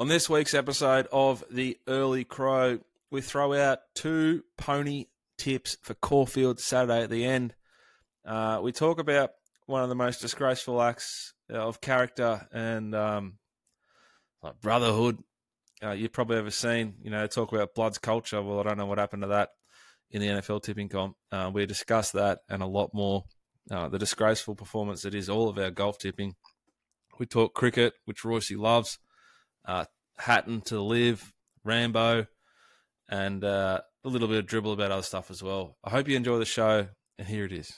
On this week's episode of the Early Crow, we throw out two pony tips for Caulfield Saturday at the end. Uh, we talk about one of the most disgraceful acts of character and um, like brotherhood uh, you've probably ever seen. You know, talk about Bloods culture. Well, I don't know what happened to that in the NFL tipping comp. Uh, we discuss that and a lot more. Uh, the disgraceful performance that is all of our golf tipping. We talk cricket, which Royce loves uh, Hatton to LIV, Rambo, and uh, a little bit of dribble about other stuff as well. I hope you enjoy the show, and here it is.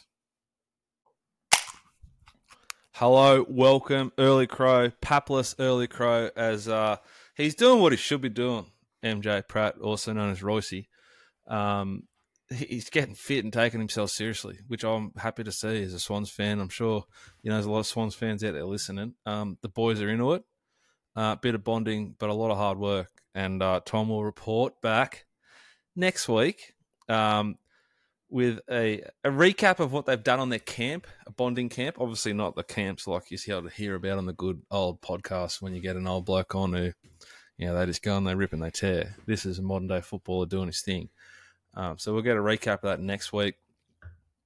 Hello, welcome, Early Crow, Papless Early Crow, as uh, he's doing what he should be doing. MJ Pratt, also known as Royce, um, he's getting fit and taking himself seriously, which I'm happy to see as a Swans fan. I'm sure you know there's a lot of Swans fans out there listening. Um, the boys are into it uh, bit of bonding, but a lot of hard work. And uh, Tom will report back next week um, with a, a recap of what they've done on their camp, a bonding camp. Obviously, not the camps like you see able to hear about on the good old podcast when you get an old bloke on who, you know, they just go and they rip and they tear. This is a modern day footballer doing his thing. Um, so we'll get a recap of that next week.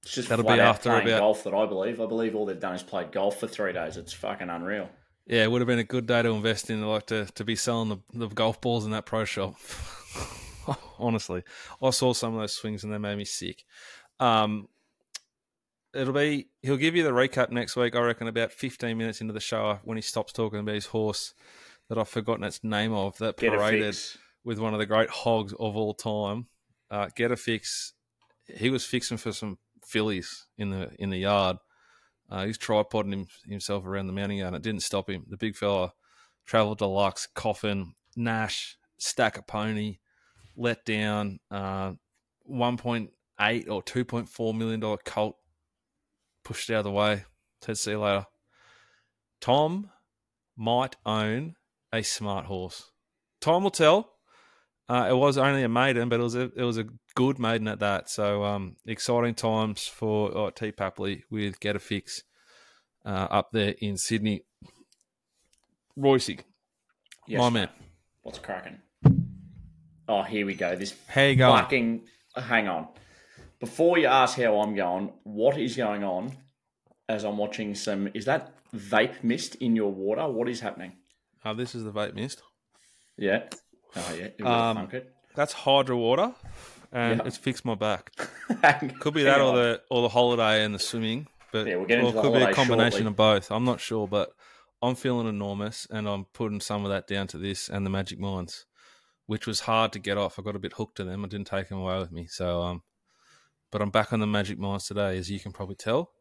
It's just that'll be after about golf that I believe. I believe all they've done is played golf for three days. It's fucking unreal. Yeah, it would have been a good day to invest in, like to, to be selling the, the golf balls in that pro shop. Honestly, I saw some of those swings and they made me sick. Um, it'll be he'll give you the recap next week. I reckon about fifteen minutes into the show when he stops talking about his horse that I've forgotten its name of that Get paraded with one of the great hogs of all time. Uh, Get a fix. He was fixing for some fillies in the in the yard uh, he's tripoding him, himself around the mounting yard, and it didn't stop him. The big fella travelled to deluxe, coffin, Nash, stack a pony, let down, uh, 1.8 or 2.4 million dollar colt pushed out of the way. Said, see you later. Tom might own a smart horse. Time will tell. Uh, it was only a maiden, but it was a it was a good maiden at that. So um, exciting times for oh, T Papley with Get a Fix uh, up there in Sydney. Royce, yes, my man, what's cracking? Oh, here we go. This how you going? Fucking hang on. Before you ask how I'm going, what is going on? As I'm watching some, is that vape mist in your water? What is happening? Oh, this is the vape mist. Yeah. Oh yeah, um, that's hydro water, and it's fixed my back. could be that or the or the holiday and the swimming, but yeah, we'll get into or could be a combination shortly. of both. I'm not sure, but I'm feeling enormous, and I'm putting some of that down to this and the Magic Minds, which was hard to get off. I got a bit hooked to them. I didn't take them away with me, so um, but I'm back on the Magic Minds today, as you can probably tell.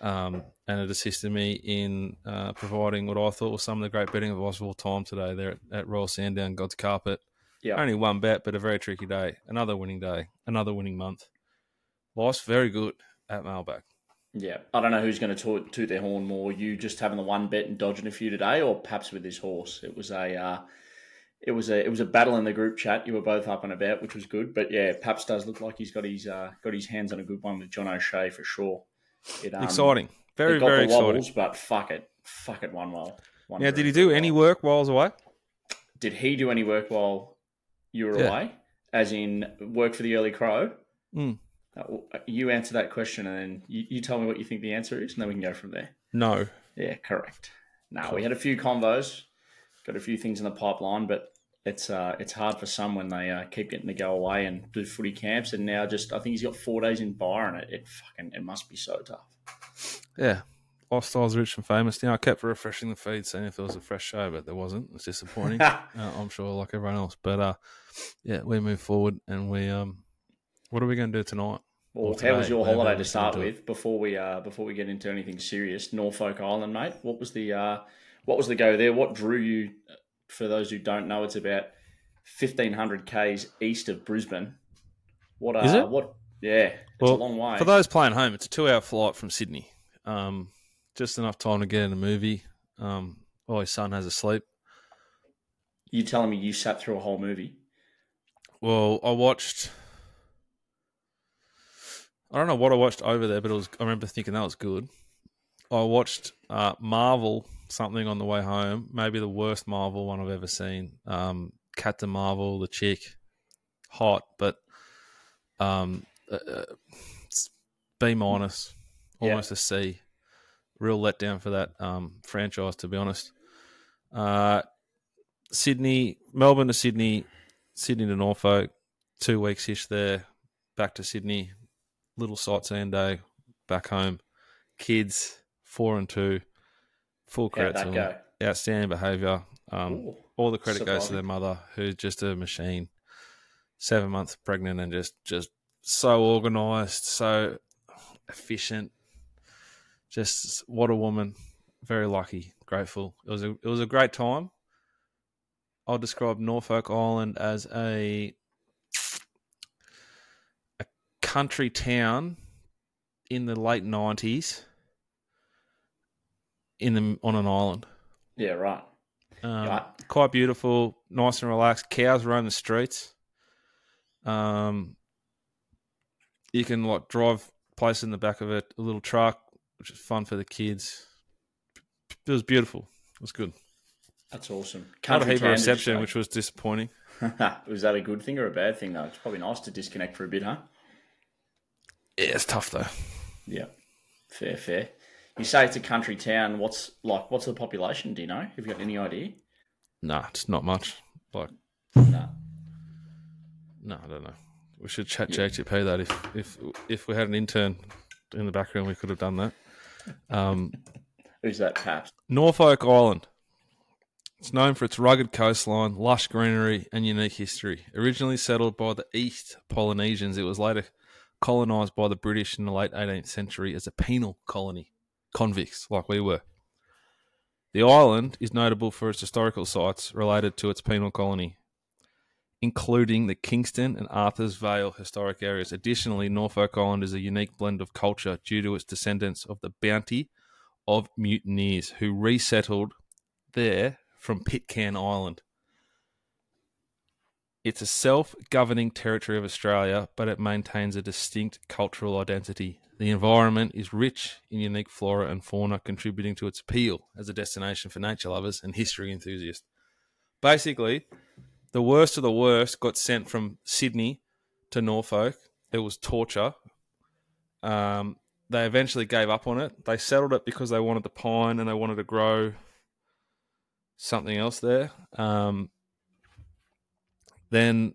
Um, and it assisted me in uh, providing what I thought was some of the great betting of Oswald time today there at, at Royal Sandown, God's Carpet. Yeah. Only one bet, but a very tricky day. Another winning day, another winning month. Life's very good at Mailbag. Yeah, I don't know who's going to toot, toot their horn more. You just having the one bet and dodging a few today, or perhaps with this horse. It was a, uh, it was a, it was a battle in the group chat. You were both up and about, which was good. But yeah, Paps does look like he's got his, uh, got his hands on a good one with John O'Shea for sure. It, um, exciting, very very wobbles, exciting. But fuck it, fuck it, one well. One yeah, did he do any work while I was away? Did he do any work while you were yeah. away? As in work for the early crow? Mm. Uh, you answer that question, and then you, you, tell me what you think the answer is, and then we can go from there. No. Yeah, correct. Now cool. we had a few convos, got a few things in the pipeline, but it's uh, it's hard for some when they uh, keep getting to go away and do footy camps, and now just I think he's got four days in Byron. It, it fucking it must be so tough. Yeah, lifestyles rich and famous. You know, I kept refreshing the feed, seeing if there was a fresh show, but there wasn't. It's disappointing. uh, I'm sure, like everyone else. But uh, yeah, we move forward, and we um, what are we going to do tonight? Well, how was your holiday to start with? Before we uh, before we get into anything serious, Norfolk Island, mate. What was the uh, what was the go there? What drew you? for those who don't know, it's about fifteen hundred k's east of Brisbane. What uh, is it? What? Yeah, it's well, a long way. For those playing home, it's a two-hour flight from Sydney. Um, just enough time to get in a movie um, while his son has a sleep. You telling me you sat through a whole movie? Well, I watched. I don't know what I watched over there, but it was. I remember thinking that was good. I watched uh, Marvel something on the way home. Maybe the worst Marvel one I've ever seen. Um, Captain Marvel, the chick, hot, but um, uh, uh B minus, almost yeah. a C. Real letdown for that um, franchise, to be honest. Uh, Sydney, Melbourne to Sydney, Sydney to Norfolk, two weeks ish there. Back to Sydney, little sightseeing day. Back home, kids four and two. Full credit to them. Go? Outstanding behaviour. Um, all the credit surviving. goes to their mother, who's just a machine. Seven months pregnant and just just so organised, so efficient. Just what a woman. Very lucky, grateful. It was a it was a great time. I'll describe Norfolk Island as a country town in the late nineties in the on an island. Yeah, right. Um, right. Quite beautiful, nice and relaxed. Cows roam the streets. Um, you can like drive place in the back of it, a little truck, which is fun for the kids. It was beautiful. It was good. That's awesome. Not a heap of reception, which was disappointing. was that a good thing or a bad thing though? It's probably nice to disconnect for a bit, huh? Yeah, it's tough though. Yeah, fair, fair. You say it's a country town. What's like? What's the population? Do you know? Have you got any idea? Nah, it's not much. Like, nah. no, I don't know. We should chat yeah. JGP that if if if we had an intern in the background, we could have done that. Um, Who's that, Pat? Norfolk Island. It's known for its rugged coastline, lush greenery, and unique history. Originally settled by the East Polynesians, it was later colonised by the British in the late 18th century as a penal colony convicts like we were. The island is notable for its historical sites related to its penal colony, including the Kingston and Arthur's Vale historic areas. Additionally, Norfolk Island is a unique blend of culture due to its descendants of the bounty of mutineers who resettled there from Pitcairn Island. It's a self governing territory of Australia, but it maintains a distinct cultural identity. The environment is rich in unique flora and fauna, contributing to its appeal as a destination for nature lovers and history enthusiasts. Basically, the worst of the worst got sent from Sydney to Norfolk. It was torture. Um, they eventually gave up on it. They settled it because they wanted the pine and they wanted to grow something else there. Um, then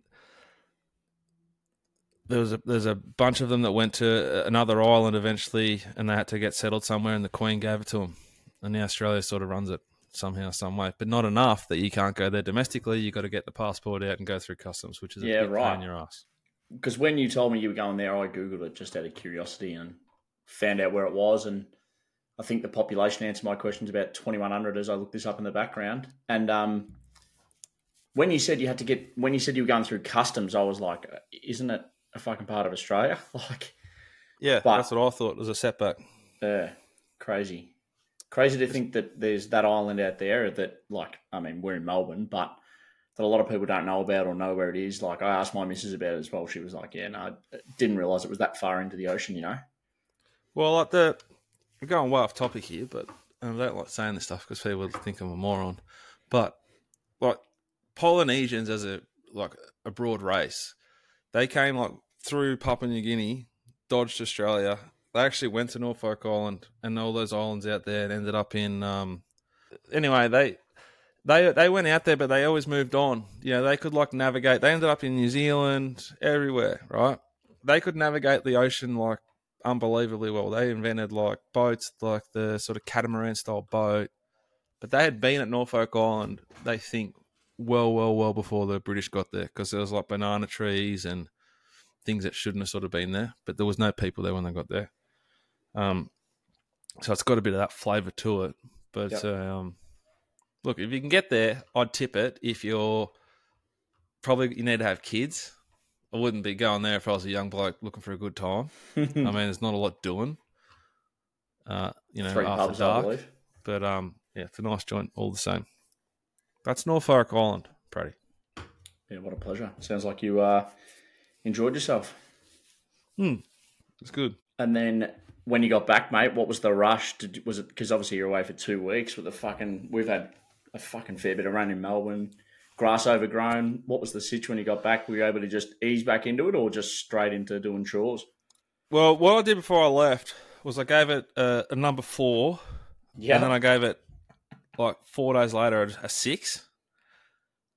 there was a there's a bunch of them that went to another island eventually, and they had to get settled somewhere, and the Queen gave it to them, and now Australia sort of runs it somehow, some way, but not enough that you can't go there domestically. You got to get the passport out and go through customs, which is yeah, right. in your ass. Because when you told me you were going there, I googled it just out of curiosity and found out where it was, and I think the population answered my questions about twenty one hundred as I looked this up in the background, and um, when you said you had to get when you said you were going through customs, I was like, isn't it a fucking part of Australia. Like, yeah, but, that's what I thought was a setback. Yeah, crazy, crazy to think that there's that island out there that, like, I mean, we're in Melbourne, but that a lot of people don't know about or know where it is. Like, I asked my missus about it as well. She was like, "Yeah, no, I didn't realize it was that far into the ocean." You know. Well, like the we're going way off topic here, but I don't like saying this stuff because people think I'm a moron. But like Polynesians as a like a broad race, they came like through Papua New Guinea, dodged Australia. They actually went to Norfolk Island and all those islands out there and ended up in. Um, anyway, they they they went out there, but they always moved on. You know, they could like navigate. They ended up in New Zealand, everywhere, right? They could navigate the ocean like unbelievably well. They invented like boats, like the sort of catamaran style boat. But they had been at Norfolk Island, they think, well, well, well before the British got there because there was like banana trees and things that shouldn't have sort of been there, but there was no people there when they got there. Um, so it's got a bit of that flavour to it. But yep. um, look, if you can get there, I'd tip it. If you're probably you need to have kids, I wouldn't be going there if I was a young bloke looking for a good time. I mean, there's not a lot doing. Uh, you know, Three after pubs, dark. But um, yeah, it's a nice joint all the same. That's Norfolk Island, Pratty. Yeah, what a pleasure. Sounds like you uh, enjoyed yourself. Hmm, it's good. And then when you got back, mate, what was the rush? Did, was it because obviously you're away for two weeks with the fucking? We've had a fucking fair bit of rain in Melbourne, grass overgrown. What was the situation when you got back? Were you able to just ease back into it, or just straight into doing chores? Well, what I did before I left was I gave it a, a number four, yeah, and then I gave it like four days later a six.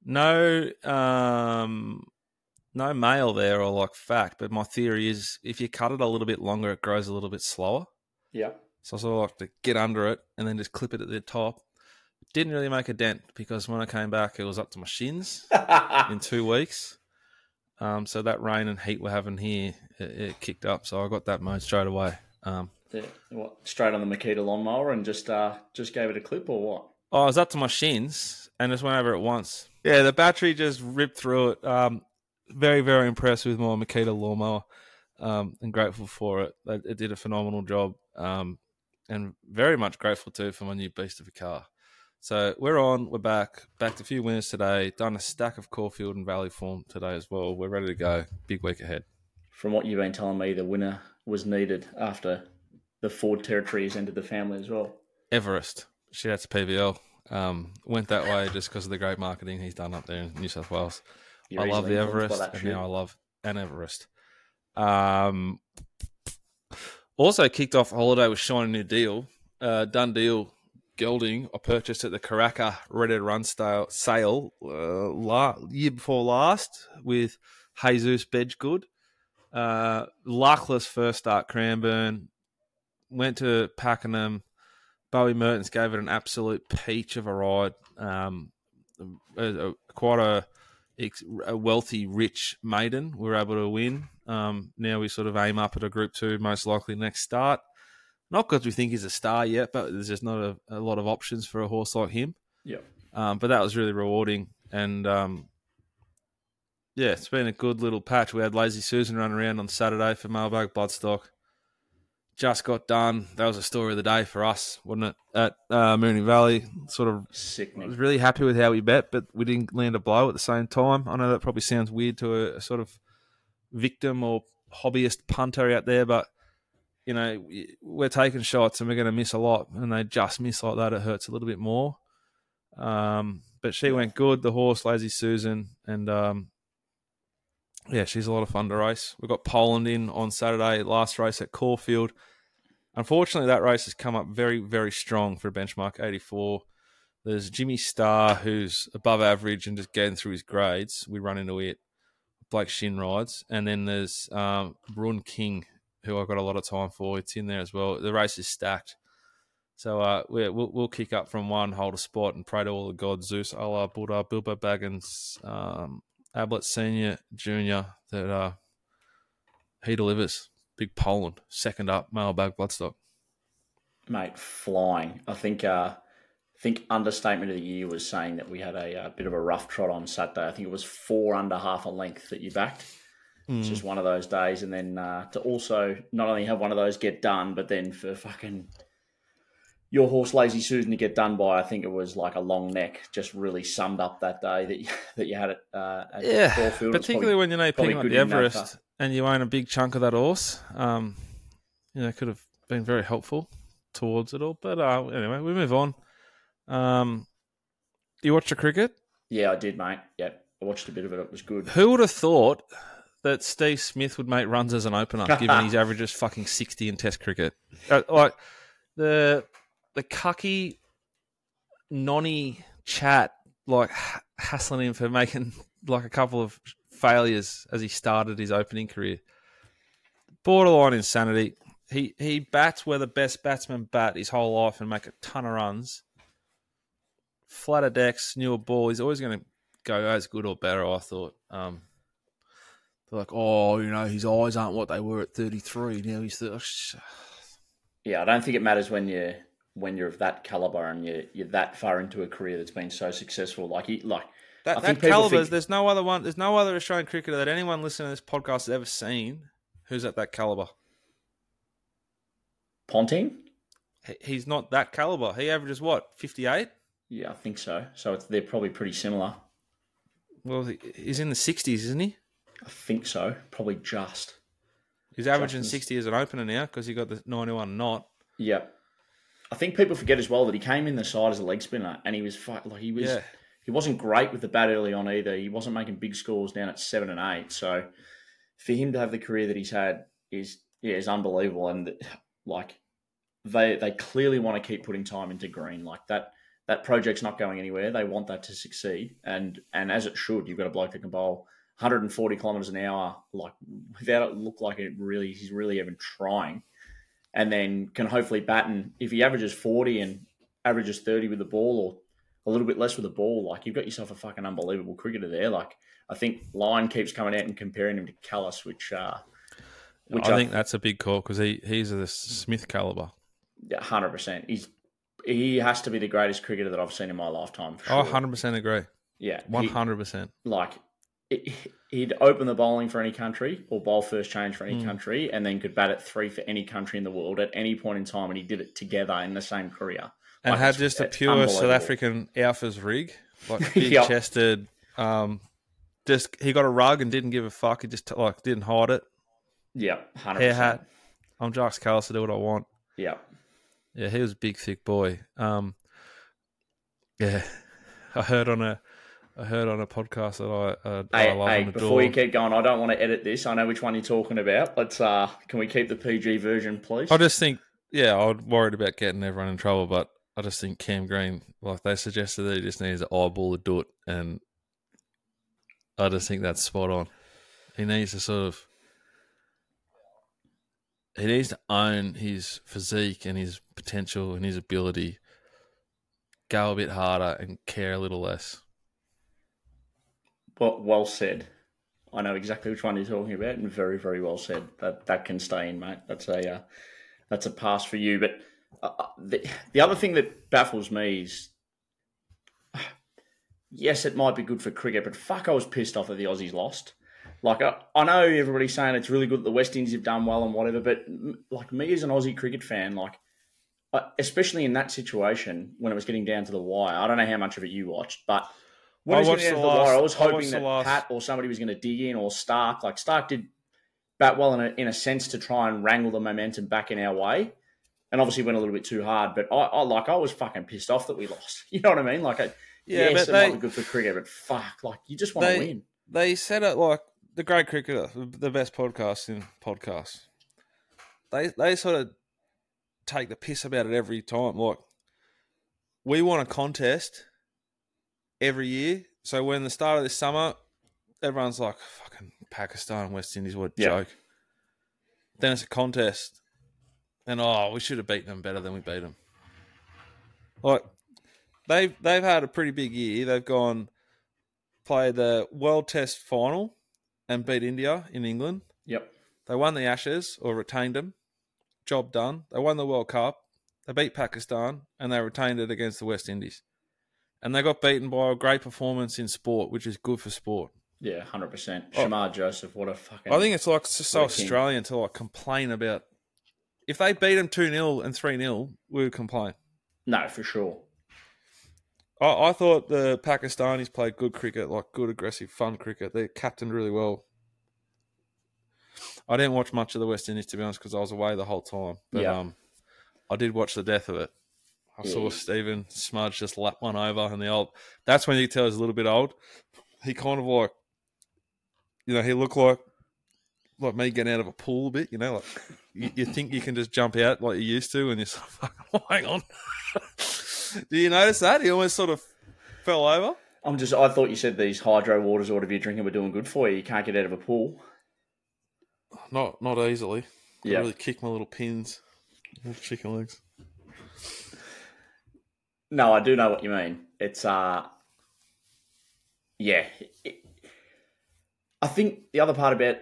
No, um, no mail there or like fact, but my theory is if you cut it a little bit longer, it grows a little bit slower. Yeah. So I sort of like to get under it and then just clip it at the top. Didn't really make a dent because when I came back, it was up to my shins in two weeks. Um, so that rain and heat we're having here, it, it, kicked up. So I got that mowed straight away. Um, the, what straight on the Makita lawnmower and just uh, just gave it a clip or what? Oh, I was up to my shins and just went over it once. Yeah, the battery just ripped through it. Um, very, very impressed with my Makita lawnmower um, and grateful for it. It did a phenomenal job um, and very much grateful too for my new beast of a car. So we're on, we're back, backed a few winners today, done a stack of Caulfield and Valley form today as well. We're ready to go. Big week ahead. From what you've been telling me, the winner was needed after the Ford territory has entered the family as well. Everest. Shout out to PVL. Um, went that way just because of the great marketing he's done up there in New South Wales. You're I love the Everest, and now I love an Everest. Um, also kicked off holiday with Shiny New Deal. Uh, done deal gelding I purchased at the Karaka to Run style, sale uh, la- year before last with Jesus Bedgood. Uh, luckless first start Cranbourne. Went to Pakenham. Beau Mertens gave it an absolute peach of a ride. Um, a, a, quite a, a, wealthy, rich maiden. We were able to win. Um, now we sort of aim up at a Group Two, most likely next start. Not because we think he's a star yet, but there's just not a, a lot of options for a horse like him. Yeah. Um, but that was really rewarding, and um, yeah, it's been a good little patch. We had Lazy Susan run around on Saturday for Mailbag Bloodstock. Just got done. That was a story of the day for us, wasn't it? At uh, Moonee Valley, sort of sickening. I was really happy with how we bet, but we didn't land a blow at the same time. I know that probably sounds weird to a, a sort of victim or hobbyist punter out there, but you know, we're taking shots and we're going to miss a lot, and they just miss like that. It hurts a little bit more. Um, but she went good. The horse, Lazy Susan, and um, yeah, she's a lot of fun to race. We've got Poland in on Saturday, last race at Caulfield. Unfortunately, that race has come up very, very strong for benchmark 84. There's Jimmy Star, who's above average and just getting through his grades. We run into it. Blake Shin rides. And then there's um, Brun King, who I've got a lot of time for. It's in there as well. The race is stacked. So uh, we will we'll kick up from one, hold a spot, and pray to all the gods, Zeus, Allah, Buddha, Bilbo Baggins, um, Ablett Senior, Junior, that uh, he delivers. Big Poland, second up, mailbag bloodstock. Mate, flying. I think. Uh, I think understatement of the year was saying that we had a, a, uh, bit of a rough trot on Saturday. I think it was four under half a length that you backed. Mm. It's just one of those days, and then uh, to also not only have one of those get done, but then for fucking your horse Lazy Susan to get done by, I think it was like a long neck. Just really summed up that day that you, that you had it. Uh, yeah, particularly probably, when you know picking up the Everest and you own a big chunk of that horse. Um, you know, could have been very helpful towards it all. But uh, anyway, we move on. Um, you watch the cricket? Yeah, I did, mate. Yep, I watched a bit of it. It was good. Who would have thought that Steve Smith would make runs as an opener, given his average is fucking sixty in Test cricket. Uh, like the the cucky nonny chat, like hassling him for making like a couple of failures as he started his opening career. Borderline insanity. He he bats where the best batsmen bat his whole life and make a ton of runs. Flatter decks, newer ball. He's always going to go as good or better. I thought. Um, they're like, oh, you know, his eyes aren't what they were at 33. Now he's the. Yeah, I don't think it matters when you when you're of that caliber and you're, you're that far into a career that's been so successful. Like he, like that, that caliber. Think... There's no other one. There's no other Australian cricketer that anyone listening to this podcast has ever seen who's at that caliber. Ponting. He's not that caliber. He averages what, 58? Yeah, I think so. So they're probably pretty similar. Well, he's in the 60s, isn't he? I think so. Probably just. He's averaging Justin's... 60 as an opener now because he got the 91 not. Yeah. I think people forget as well that he came in the side as a leg spinner and he was like he was yeah. he wasn't great with the bat early on either. He wasn't making big scores down at seven and eight. So for him to have the career that he's had is yeah is unbelievable and like they they clearly want to keep putting time into green like that that project's not going anywhere. They want that to succeed, and and as it should. You've got a bloke that can bowl 140 kilometers an hour, like without it look like it really he's really even trying and then can hopefully batten. If he averages 40 and averages 30 with the ball or a little bit less with the ball, like you've got yourself a fucking unbelievable cricketer there. Like I think Lyon keeps coming out and comparing him to Kallis, which uh, which I, I think that's a big call because he he's a Smith caliber. Yeah, hundred percent. He's he has to be the greatest cricketer that I've seen in my lifetime. Sure. Oh, 100 percent agree. Yeah, one hundred percent. Like he'd open the bowling for any country or bowl first change for any mm. country and then could bat at three for any country in the world at any point in time and he did it together in the same career. And like had just a pure south african alpha's rig like big yep. chested um just he got a rug and didn't give a fuck. He just like didn't hide it. Yeah 100%. hair hat. I'm Jacques Kallis to do what i want. Yeah. Yeah he was a big thick boy. Um yeah i heard on a I heard on a podcast that I, uh, hey, I love hey, before you keep going, I don't want to edit this. I know which one you're talking about. Let's uh, can we keep the PG version, please? I just think, yeah, I'm worried about getting everyone in trouble, but I just think Cam Green, like they suggested that he just needs to eyeball the doot, and I just think that's spot on. He needs to sort of, he needs to own his physique and his potential and his ability, go a bit harder and care a little less. Well, well said. I know exactly which one you're talking about, and very, very well said. That that can stay in, mate. That's a uh, that's a pass for you. But uh, uh the the other thing that baffles me is, yes, it might be good for cricket, but fuck, I was pissed off that the Aussies lost. Like I, I know everybody's saying it's really good that the West Indies have done well and whatever, but like me as an Aussie cricket fan, like uh, especially in that situation when it was getting down to the wire, I don't know how much of it you watched, but I watched the, the last, I was hoping I that last... Pat or somebody was going to dig in or Starc. Like Starc did bat well in a, in a sense to try and wrangle the momentum back in our way, and obviously went a little bit too hard. But I, I like I was fucking pissed off that we lost. You know what I mean? Like, I, yeah, yes, it they, might be good for cricket, but fuck, like you just want they, to win. They said it like the great cricketer, the best podcast in podcasts. They they sort of take the piss about it every time. Like we want a contest every year. So when the start of this summer, everyone's like, fucking Pakistan, West Indies, what a yeah. joke. Then it's a contest. And oh, we should have beaten them better than we beat them. Like they've they've had a pretty big year. They've gone play the World Test final and beat India in England. Yep. They won the Ashes or retained them. Job done. They won the World Cup. They beat Pakistan and they retained it against the West Indies and they got beaten by a great performance in sport, which is good for sport. Yeah, hundred percent. Oh. Shamar Joseph, what a fucking. I think it's like it's just so Australian to like complain about. If they beat them two 0 and three 0 we would complain. No, for sure. I, I thought the Pakistanis played good cricket, like good aggressive, fun cricket. They captained really well. I didn't watch much of the West Indies to be honest because I was away the whole time. But yeah. um, I did watch the death of it. I saw Stephen Smudge just lap one over, and the old. That's when you tell he's a little bit old. He kind of like, you know, he looked like like me getting out of a pool a bit. You know, like you, you think you can just jump out like you used to, and you're sort of oh, hang on. Do you notice that he almost sort of fell over? I'm just. I thought you said these hydro waters or whatever you're drinking were doing good for you. You can't get out of a pool. Not not easily. Yeah. Really kick my little pins, little chicken legs. No, I do know what you mean. It's uh, yeah. It, I think the other part about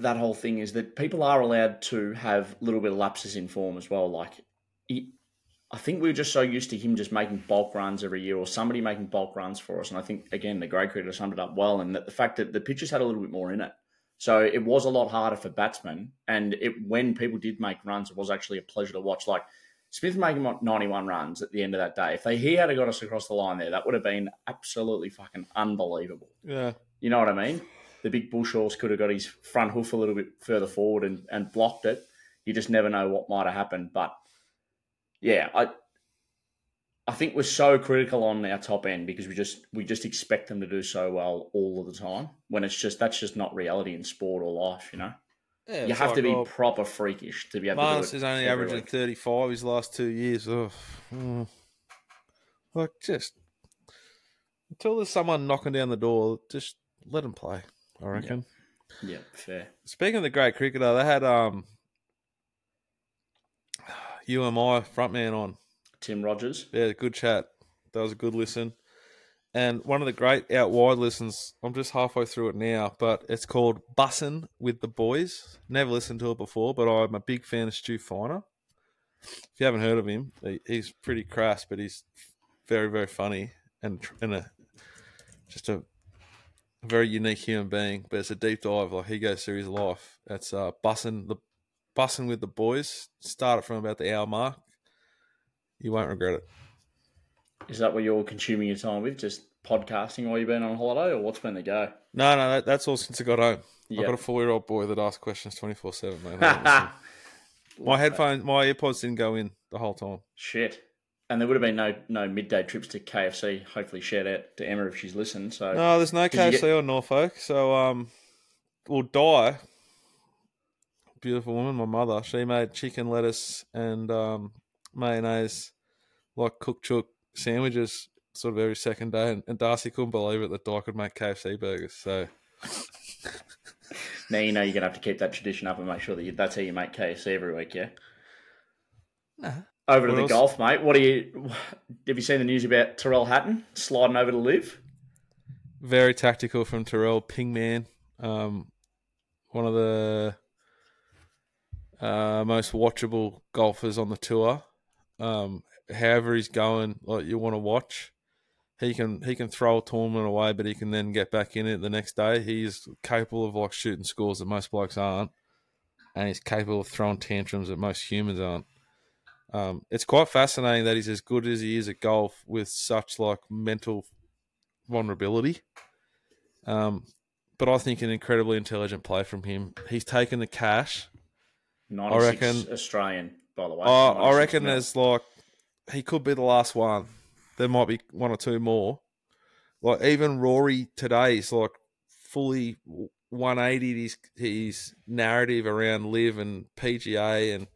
that whole thing is that people are allowed to have a little bit of lapses in form as well. Like, he, I think we are just so used to him just making bulk runs every year or somebody making bulk runs for us. And I think, again, the great cricketer summed it up well. And that the fact that the pitches had a little bit more in it. So it was a lot harder for batsmen. And it, when people did make runs, it was actually a pleasure to watch. Like, Smith making 91 runs at the end of that day. If they, he had got us across the line there, that would have been absolutely fucking unbelievable. Yeah. You know what I mean? the big bush horse could have got his front hoof a little bit further forward and, and blocked it. You just never know what might have happened. But yeah, I I think we're so critical on our top end because we just we just expect them to do so well all of the time. When it's just that's just not reality in sport or life, you know. Yeah, you have like, to be oh, proper freakish to be able to do it. is only averaging week. 35 his last two years. Oh, mm. Like, just until there's someone knocking down the door, just let him play, I reckon. Yeah, fair. Speaking of the great cricketer, they had um, You Am I frontman on. Tim Rogers. Yeah, good chat. That was a good listen. And one of the great out wide listens, I'm just halfway through it now, but it's called Bussin' with the Boys. Never listened to it before, but I'm a big fan of Stu Feiner. If you haven't heard of him, he's pretty crass, but he's very, very funny and, and a, just a very unique human being. But it's a deep dive, like he goes through his life. It's uh, Bussin' the Bussin' with the Boys. Start it from about the hour mark. You won't regret it. Is that what you're consuming your time with? Just podcasting while you've been on holiday, or what's been the go? No, no, that, that's all since I got home. Yeah. I've got a four-year-old boy that asks questions twenty-four seven. Mate. I don't my headphones, my earpods didn't go in the whole time. Shit. And there would have been no no midday trips to KFC. Hopefully, shout out to Emma if she's listened. So No, there's no KFC get- or Norfolk, so um, we'll die. Beautiful woman, my mother. She made chicken, lettuce, and um, mayonnaise, like cook chook sandwiches, sort of every second day. And, and Darcy couldn't believe it that Di could make KFC burgers. So now you know you're gonna have to keep that tradition up and make sure that you, that's how you make KFC every week. Yeah. Nah. Over to What the else? golf, mate. What do you have you seen the news about Tyrrell Hatton sliding over to LIV? very tactical from Tyrrell Pingman, um, one of the uh, most watchable golfers on the tour. Um, however he's going, like you want to watch, he can he can throw a tournament away, but he can then get back in it the next day. He's capable of like shooting scores that most blokes aren't, and he's capable of throwing tantrums that most humans aren't. Um, it's quite fascinating that he's as good as he is at golf with such like mental vulnerability. Um, but I think an incredibly intelligent play from him. He's taken the cash. Six reckon- Australian, by the way. I, I reckon there's like he could be the last one. There might be one or two more. Like even Rory today is like fully 180 his his narrative around LIV and PGA and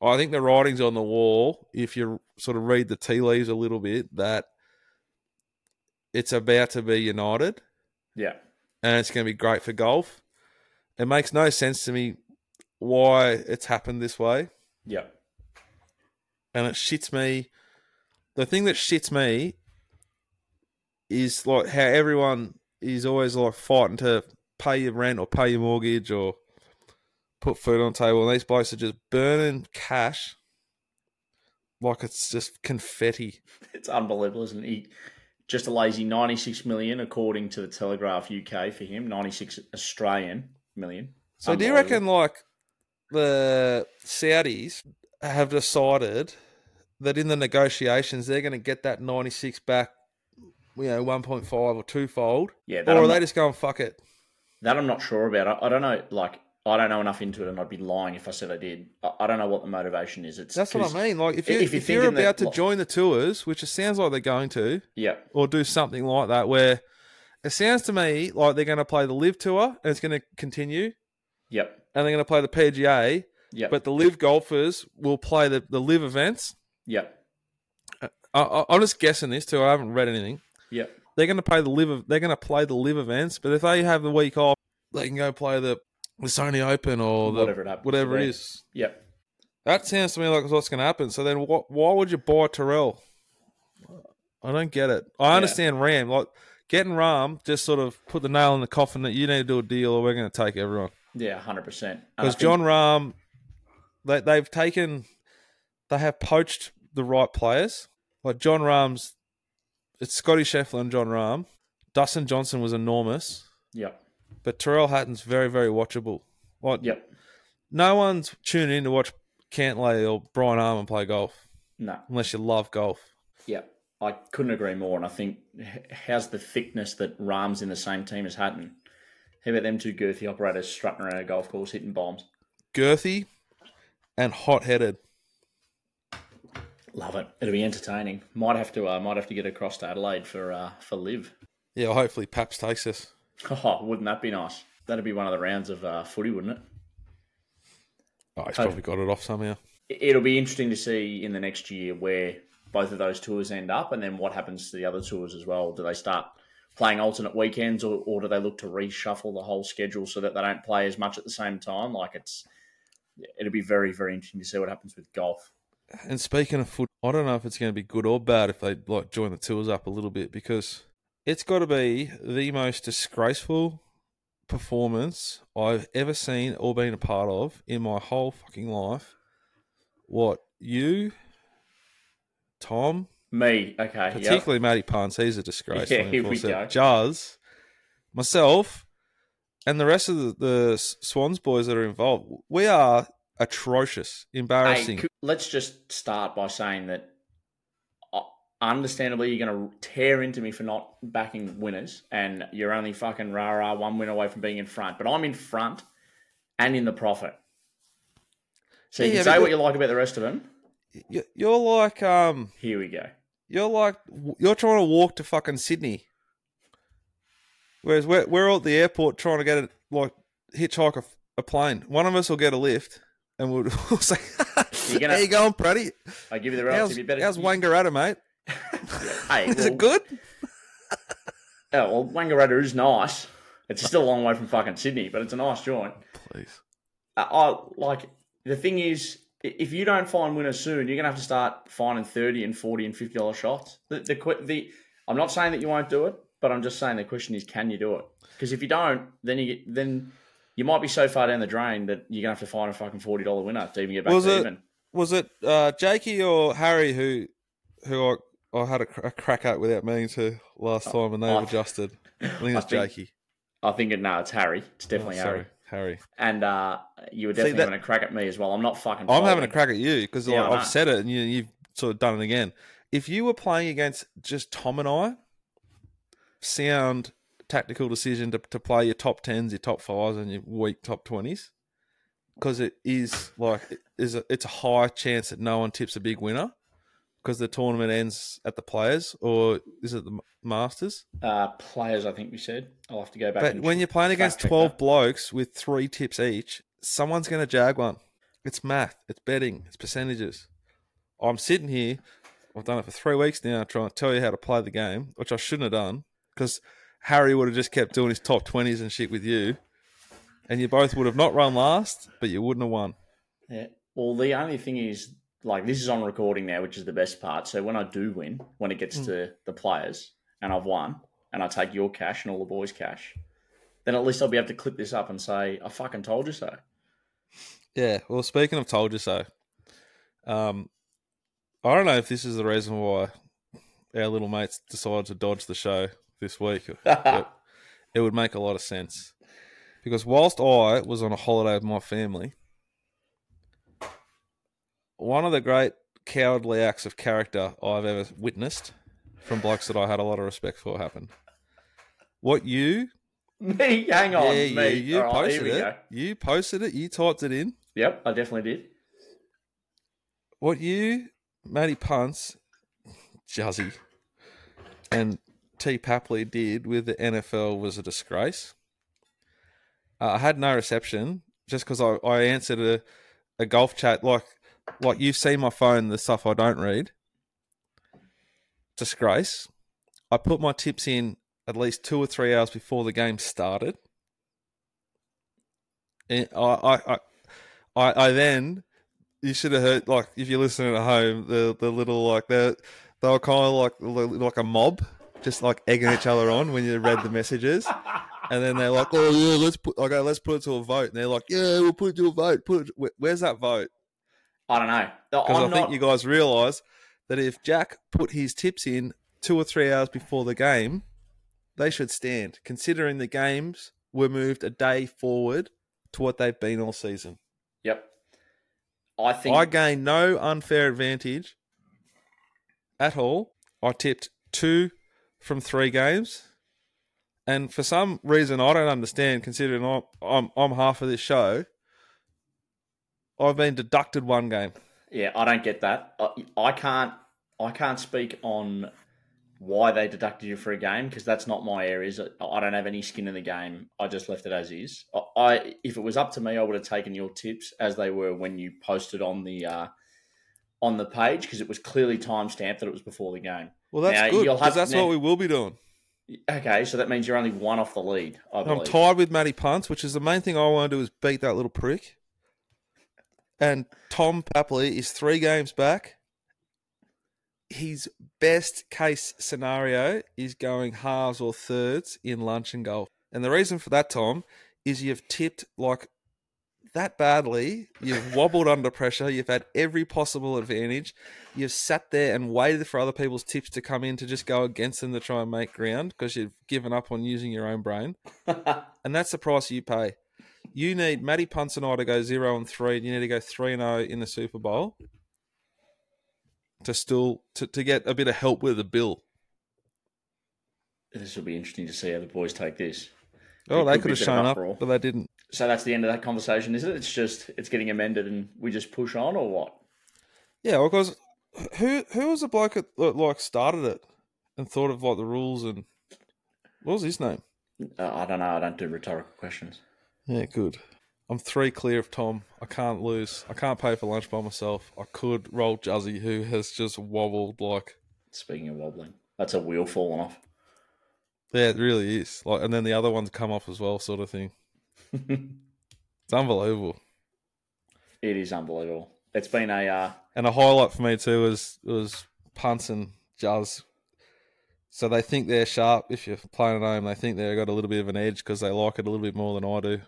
I think the writing's on the wall if you sort of read the tea leaves a little bit that it's about to be united yeah. and it's going to be great for golf. It makes no sense to me why it's happened this way Yeah. And it shits me. The thing that shits me is like how everyone is always like fighting to pay your rent or pay your mortgage or put food on the table, and these blokes are just burning cash like it's just confetti. It's unbelievable, isn't it? He, just a lazy 96 million, according to the Telegraph UK for him, 96 Australian million. So do you reckon like the Saudis have decided that in the negotiations they're going to get that 96 back, you know, 1.5 or twofold? Yeah, Or are I'm they not, just going, fuck it? that I'm not sure about. I, I don't know, like, I don't know enough into it, and I'd be lying if I said I did. I, I don't know what the motivation is. It's That's what I mean. Like, if, you, if if, you're you're about that- to join the tours, which it sounds like they're going to, Yeah, or do something like that, where it sounds to me like they're going to play the LIV Tour and it's going to continue, yep, and they're going to play the PGA, yep, but the LIV golfers will play the, the LIV events. Yep, I, uh, I, I'm just guessing this too. I haven't read anything. yep, They're going to play the LIV. They're going to play the LIV events, but if they have the week off, they can go play the the Sony Open or the whatever it happens. whatever it Yep. That sounds to me like what's going to happen. So then, what? Why would you buy Tyrrell? I don't get it. I understand Rahm. Like getting Rahm, just sort of put the nail in the coffin that you need to do a deal, or we're going to take everyone. Yeah, hundred percent. Because Jon Rahm, they they've taken, they have poached the right players. Like Jon Rahm's, it's Scotty Scheffler and Jon Rahm. Dustin Johnson was enormous, Yep. but Tyrrell Hatton's very very watchable. Like Yep. no one's tuning in to watch Cantlay or Brian Harman play golf No. unless you love golf. Yep. I couldn't agree more. And I think how's the thickness that Rahm's in the same team as Hatton? How about them two girthy operators strutting around a golf course hitting bombs? Girthy and hot headed. Love it. It'll be entertaining. Might have to uh, might have to get across to Adelaide for uh, for LIV. Yeah, hopefully Paps takes us. Oh, wouldn't that be nice? That'd be one of the rounds of uh, footy, wouldn't it? Oh, he's probably got it off somehow. It'll be interesting to see in the next year where both of those tours end up, and then what happens to the other tours as well. Do they start playing alternate weekends, or, or do they look to reshuffle the whole schedule so that they don't play as much at the same time? Like it's, it'll be very very interesting to see what happens with golf. And speaking of foot, I don't know if it's going to be good or bad if they like join the tours up a little bit because it's got to be the most disgraceful performance I've ever seen or been a part of in my whole fucking life. What you, Tom, me, okay, particularly yep. Matty Punts, he's a disgrace. Yeah, here we go. Juz, myself, and the rest of the, the Swans boys that are involved. We are atrocious, embarrassing. Hey, let's just start by saying that uh, understandably you're going to tear into me for not backing winners and you're only fucking rah rah one win away from being in front. But I'm in front and in the profit. So you yeah, can say what you like about the rest of them. You're like, um, here we go. You're like, you're trying to walk to fucking Sydney. Whereas we're, we're all at the airport trying to get a like, hitchhike a, a plane. One of us will get a lift and we'll, we'll say, gonna, "How you going, Pratty? I give you the relative. How's, you better, how's Wangaratta, mate? hey, is well, it good? oh well, Wangaratta is nice. It's still a long way from fucking Sydney, but it's a nice joint. Please. Uh, I like the thing is, if you don't find winners soon, you're gonna have to start finding thirty and forty and fifty dollar shots. The, the the I'm not saying that you won't do it, but I'm just saying the question is, can you do it? Because if you don't, then you get, then you might be so far down the drain that you're gonna have to find a fucking forty dollar winner to even get back was to it, even. Was it uh, Jakey or Harry who who I, I had a, a, crack at without meaning to last time and they've adjusted? I think it's Jakey. I think it, no, it's Harry. It's definitely oh, Harry. Harry. And uh, you were definitely See, that, having a crack at me as well. I'm not fucking. I'm having a crack at you because yeah, like, I've said it and you, you've sort of done it again. If you were playing against just Tom and I, sound tactical decision to, to play your top tens, your top fives, and your weak top twenties, because it is like it is a, it's a high chance that no one tips a big winner because the tournament ends at the players, or is it the Masters? Uh, players, I think we said. I'll have to go back. But when you're playing against twelve that. blokes with three tips each, someone's going to jag one. It's math. It's betting. It's percentages. I'm sitting here. I've done it for three weeks now, trying to tell you how to play the game, which I shouldn't have done because Harry would have just kept doing his top 20s and shit with you, and you both would have not run last, but you wouldn't have won. Yeah. Well, the only thing is, like, this is on recording now, which is the best part. So when I do win, when it gets mm. to the players, and I've won, and I take your cash and all the boys' cash, then at least I'll be able to clip this up and say, I fucking told you so. Yeah. Well, speaking of told you so, um, I don't know if this is the reason why our little mates decided to dodge the show this week. it would make a lot of sense. Because whilst I was on a holiday with my family, one of the great cowardly acts of character I've ever witnessed from blokes that I had a lot of respect for happened. What you me, hang on, yeah, me. you posted right, it. Go. You posted it. You typed it in. Yep, I definitely did. What you, Matty Punts, Juzzy, and T. Papley did with the NFL was a disgrace. Uh, I had no reception just because I, I answered a, a golf chat like like you've seen my phone, the stuff I don't read. Disgrace. I put my tips in at least two or three hours before the game started. And I, I, I, I then you should have heard like if you're listening at home the the little like they they were kind of like like a mob just like egging each other on when you read the messages. And then they're like, "Oh yeah, let's put okay, let's put it to a vote." And they're like, "Yeah, we'll put it to a vote." Put it, where's that vote? I don't know because I think you guys realise that if Jack put his tips in two or three hours before the game, they should stand, considering the games were moved a day forward to what they've been all season. Yep. I think I gained no unfair advantage at all I tipped two from three games, and for some reason I don't understand. Considering I'm I'm, I'm half of this show, I've been deducted one game. Yeah, I don't get that. I, I can't. I can't speak on why they deducted you for a game because that's not my areas. I don't have any skin in the game. I just left it as is. I, if it was up to me, I would have taken your tips as they were when you posted on the uh, on the page because it was clearly time stamped that it was before the game. Well, that's now, good because that's now, what we will be doing. Okay, so that means you're only one off the lead. I am tied with Matty Punts, which is the main thing I want to do is beat that little prick. And Tom Papley is three games back his best case scenario is going halves or thirds in lunch and golf. And the reason for that, Tom, is you've tipped like that badly. You've wobbled under pressure. You've had every possible advantage. You've sat there and waited for other people's tips to come in to just go against them to try and make ground because you've given up on using your own brain. and that's the price you pay. You need Matty Punts and I to go zero and three. and You need to go three and zero in the Super Bowl to still to, to get a bit of help with the bill. This will be interesting to see how the boys take this. Oh, it they could, could have shown up, but they didn't. So that's the end of that conversation, is it? It's just it's getting amended, and we just push on, or what? Yeah, because who who was the bloke that like started it and thought of like the rules and what was his name? Uh, I don't know. I don't do rhetorical questions. Yeah, good. I'm three clear of Tom. I can't lose. I can't pay for lunch by myself. I could roll Juzzy, who has just wobbled like. Speaking of wobbling, that's a wheel falling off. Yeah, it really is. Like, and then the other ones come off as well, sort of thing. it's unbelievable. It is unbelievable. It's been a uh... and a highlight for me too was was punts and Juzz. So they think they're sharp. If you're playing at home, they think they've got a little bit of an edge because they like it a little bit more than I do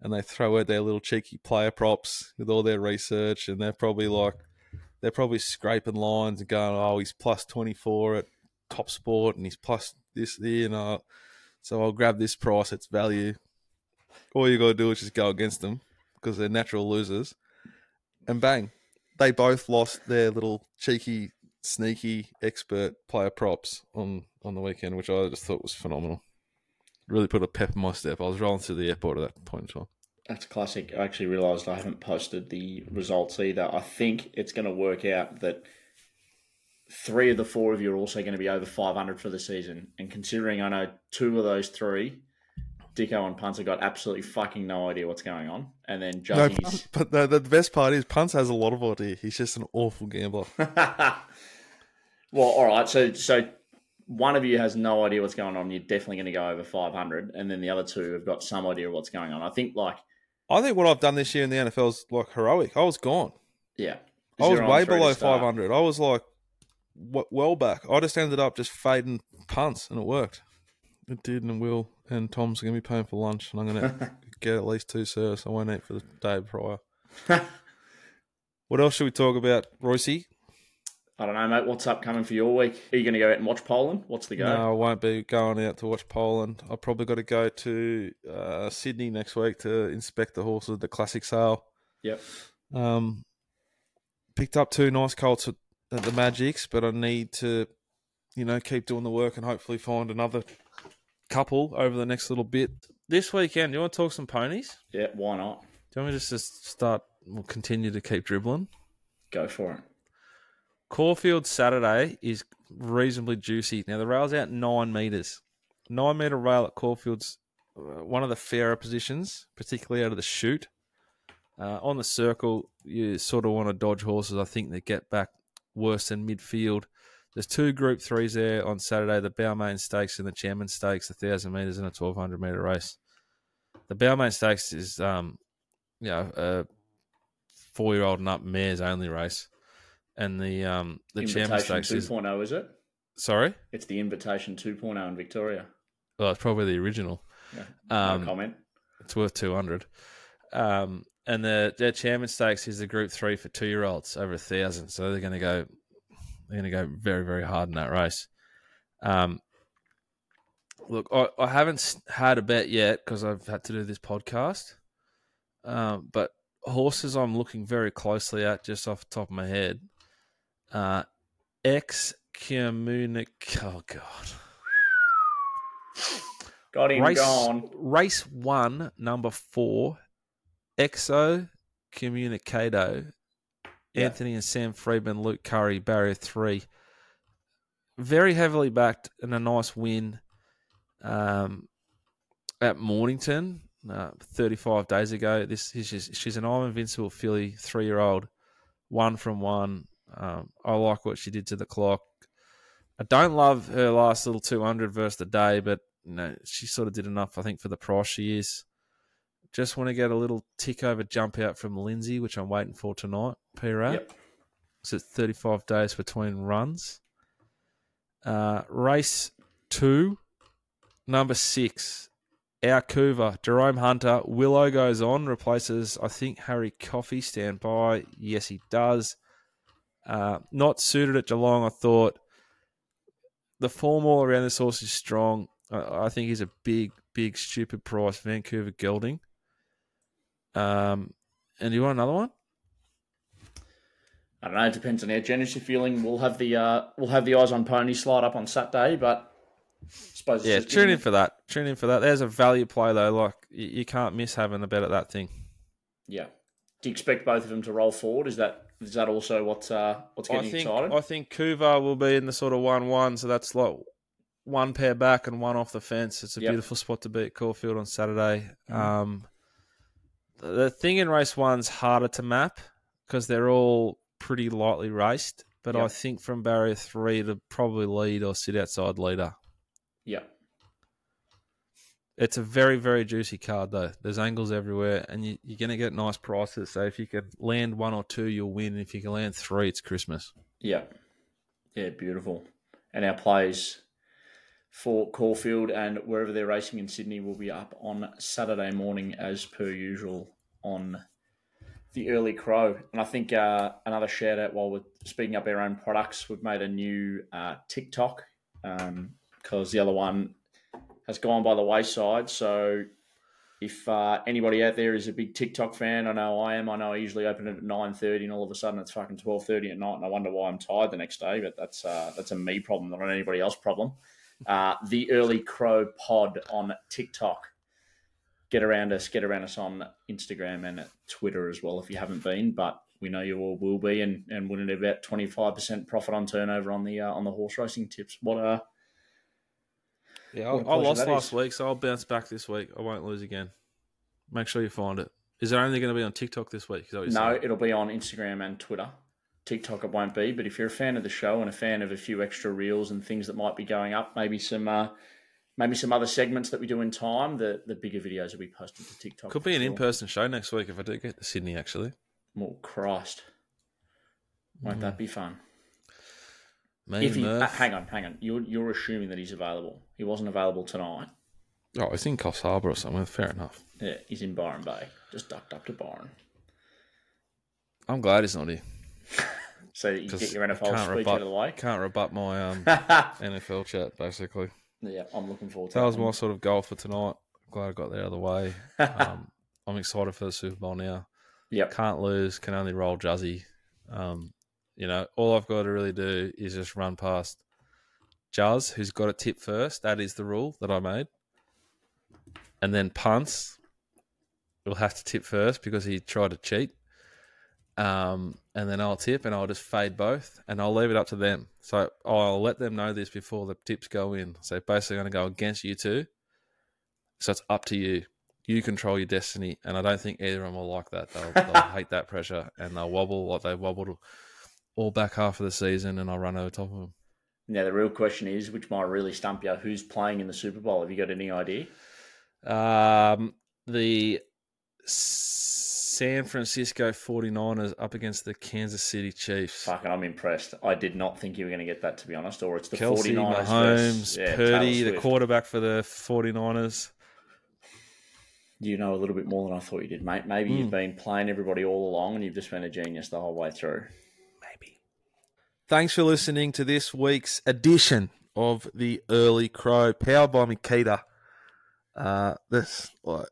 and they throw out their little cheeky player props with all their research, and they're probably like, they're probably scraping lines and going, oh, he's plus 24 at Top Sport, and he's plus this, you know, so I'll grab this price, it's value. All you got to do is just go against them because they're natural losers, and bang, they both lost their little cheeky, sneaky expert player props on on the weekend, which I just thought was phenomenal really put a pep in my step. I was rolling through the airport at that point in time. That's classic. I actually realised I haven't posted the results either. I think it's going to work out that three of the four of you are also going to be over 500 for the season. And considering I know two of those three, Dicko and Punter got absolutely fucking no idea what's going on. And then Juzzy's... No, but the, the best part is Punts has a lot of idea. He's just an awful gambler. well, all right. So, so one of you has no idea what's going on, you're definitely going to go over 500, and then the other two have got some idea of what's going on. I think like I think what I've done this year in the NFL is like heroic. I was gone. Yeah, I was way below 500. I was like well back. I just ended up just fading punts, and it worked. It did, and will. And Tom's going to be paying for lunch, and I'm going to get at least two serves. I won't eat for the day prior. what else should we talk about, Royce? I don't know, mate. What's up coming for your week? Are you going to go out and watch Poland? What's the go? No, I won't be going out to watch Poland. I've probably got to go to uh, Sydney next week to inspect the horses at the classic sale. Yep. Um, picked up two nice colts at, at the Magics, but I need to, you know, keep doing the work and hopefully find another couple over the next little bit. This weekend, do you want to talk some ponies? Yeah, why not? Do you want me just to start, we'll continue to keep dribbling? Go for it. Caulfield Saturday is reasonably juicy. Now the rail's out nine meters. Nine meter rail at Caulfield's uh, one of the fairer positions, particularly out of the chute. Uh, on the circle, you sort of want to dodge horses. I think that get back worse than midfield. There's two Group Threes there on Saturday: the Bellmaine Stakes and the Chairman Stakes, a thousand meters and a twelve hundred meter race. The Bellmaine Stakes is, um, you know, a four-year-old and up mares only race and the um the Chairman Stakes 2.0, is, is it? Sorry, it's the Invitation 2.0 in Victoria. Well, it's probably the original. Yeah, no um, comment. It's worth two hundred. Um, and the their Chairman Stakes is the Group Three for two year olds over a thousand. So they're going to go. They're going to go very very hard in that race. Um, look, I, I haven't had a bet yet because I've had to do this podcast. Um, but horses I'm looking very closely at, just off the top of my head, uh, X Communic. Oh God. Got him race, gone. Race one, number four, Exo Communicado. Yeah. Anthony and Sam Freedman, Luke Currie, barrier three. Very heavily backed and a nice win um, at Mornington uh, 35 days ago. This is just, she's an I'm Invincible filly, three year old, one from one. Um, I like what she did to the clock. I don't love her last little 200 versus the day, but you know, she sort of did enough, I think, for the price she is. Just want to get a little tick over jump out from Lindsay, which I'm waiting for tonight. P Rat. Yep. So it's 35 days between runs. Uh, race two, number six, our Couva, Jerome Hunter. Willow goes on, replaces, I think, Harry Coffey. Stand by. Yes, he does. Uh, not suited at Geelong, I thought. The form all around this horse is strong. I, I think he's a big, big, stupid price. Vancouver gelding. Um, and do you want another one? I don't know. It depends on how generous feeling. We'll have the uh, we'll have the eyes on pony slide up on Saturday, but I suppose it's Yeah, tune in for that. Tune in for that. There's a value play though. Like you, you can't miss having a bet at that thing. Yeah. Do you expect both of them to roll forward? Is that is that also what's uh, what's I getting think excited? I think Kuvar will be in the sort of one-one, so that's like one pair back and one off the fence. It's a Yep. beautiful spot to be at Caulfield on Saturday. Mhm. Um, the, thing in race one's harder to map because they're all pretty lightly raced. But I think from barrier three to probably lead or sit outside leader. yeah. It's a very, very juicy card, though. There's angles everywhere, and you, you're going to get nice prices. So if you can land one or two, you'll win. If you can land three, it's Christmas. Yeah. Yeah, beautiful. And our plays for Caulfield and wherever they're racing in Sydney will be up on Saturday morning as per usual on the early crow. And I think uh, another shout out while we're speaking up our own products, we've made a new uh, TikTok because the other one has gone by the wayside. So if uh, anybody out there is a big TikTok fan, I know I am. I know I usually open it at nine thirty, and all of a sudden it's fucking twelve thirty at night, and I wonder why I'm tired the next day. But that's uh, that's a me problem, not an anybody else problem. Uh, the Early Crow Pod on TikTok. Get around us, get around us on Instagram and Twitter as well if you haven't been. But we know you all will be, and and winning about twenty five percent profit on turnover on the uh, on the horse racing tips. What uh, Yeah, What a I, I pleasure lost last is. week, so I'll bounce back this week. I won't lose again. Make sure you find it. Is it only going to be on TikTok this week? No, saying? it'll be on Instagram and Twitter. TikTok it won't be, but if you're a fan of the show and a fan of a few extra reels and things that might be going up, maybe some uh, maybe some other segments that we do in time, the the bigger videos will be posted to TikTok. Could be an sure. in-person show next week if I do get to Sydney. Actually, Oh Christ, won't Mm. that be fun? me if he, uh, hang on, hang on, you're you're assuming that he's available. He wasn't available tonight. oh, he's in Coffs Harbour or somewhere. Fair enough. Yeah, he's in Byron Bay. Just ducked up to Byron. I'm glad he's not here. So you 'cause get your NFL can't speech rebut- out of the way. Can't rebut my um, NFL chat. Basically, yeah, I'm looking forward to that was one. my sort of goal for tonight. Glad I got that out of the way. Um, I'm excited for the Super Bowl now. Yep. Can't lose. Can only roll Juzzy. Um, you know, all I've got to really do is just run past Juzz, who's got a tip first. That is the rule that I made. And then punts will have to tip first because he tried to cheat. Um, and then I'll tip and I'll just fade both and I'll leave it up to them. So I'll let them know this before the tips go in. So basically, I'm going to go against you two. So it's up to you. You control your destiny, and I don't think either of them will like that. They'll, they'll hate that pressure, and they'll wobble like they wobbled all back half of the season, and I'll run over top of them. Now the real question is, which might really stump you, who's playing in the Super Bowl? Have you got any idea? Um, the San Francisco 49ers up against the Kansas City Chiefs. Fucking, I'm impressed. I did not think you were going to get that, to be honest. Or it's the Kelce, 49ers Mahomes, versus, yeah, Purdy, the quarterback for the 49ers. You know a little bit more than I thought you did, mate. Maybe Hmm. you've been playing everybody all along and you've just been a genius the whole way through. Maybe. Thanks for listening to this week's edition of the Early Crow, powered by Makita. Uh, this like,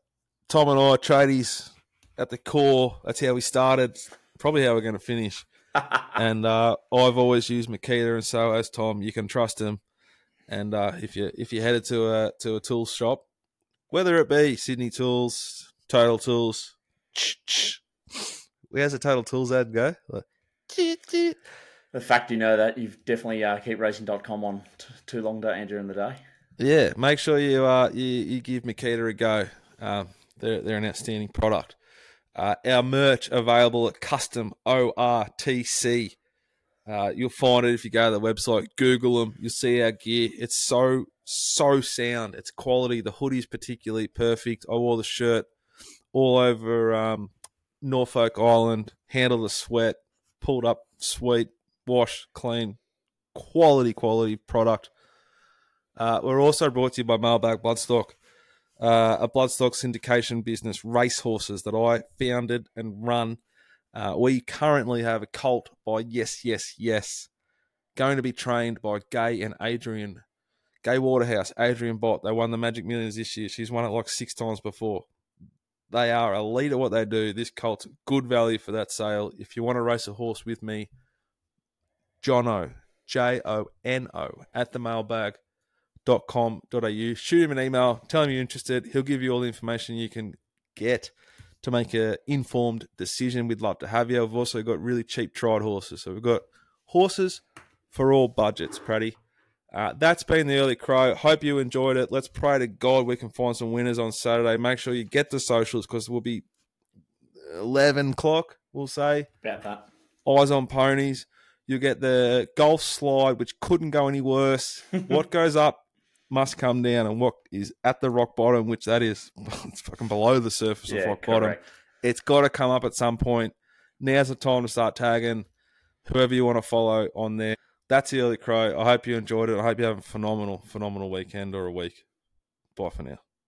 Tom and I tradies at the core. That's how we started. Probably how we're going to finish. and uh, I've always used Makita, and so has Tom. You can trust him. And uh, if you if you headed to a to a tools shop, whether it be Sydney Tools, Total Tools, where's the Total Tools ad go? the fact you know that you've definitely uh, keepracing.com on t- too long day during the day. Yeah, make sure you uh you, you give Makita a go. Um, they're they're an outstanding product. Uh, our merch available at Custom ORTC. Uh, you'll find it if you go to the website, Google them. You'll see our gear. It's so so sound. It's quality. The hoodie's particularly perfect. I wore the shirt all over um, Norfolk Island. Handle the sweat. Pulled up, sweet, wash, clean, quality, quality product. Uh, we're also brought to you by Mailbag Bloodstock uh, a bloodstock syndication business, Racehorses, that I founded and run. Uh, we currently have a colt by Yes, Yes, Yes, going to be trained by Gay and Adrian. Gay Waterhouse, Adrian Bott. They won the Magic Millions this year. She's won it like six times before. They are elite at what they do. This colt's good value for that sale. If you want to race a horse with me, Jono, J O N O, at the mailbag com.au. Shoot him an email, tell him you're interested. He'll give you all the information you can get to make an informed decision. We'd love to have you. We've also got really cheap tried horses. So we've got horses for all budgets, Pratty. Uh, that's been the early crow. Hope you enjoyed it. Let's pray to God we can find some winners on Saturday. Make sure you get the socials because we'll be 11 o'clock, we'll say. About that. Eyes on ponies. You get the golf slide, which couldn't go any worse. what goes up must come down and what is at the rock bottom, which that is it's fucking below the surface yeah, of rock correct. bottom. It's got to come up at some point. Now's the time to start tagging whoever you want to follow on there. That's the early crow. I hope you enjoyed it. I hope you have a phenomenal, phenomenal weekend or a week. Bye for now.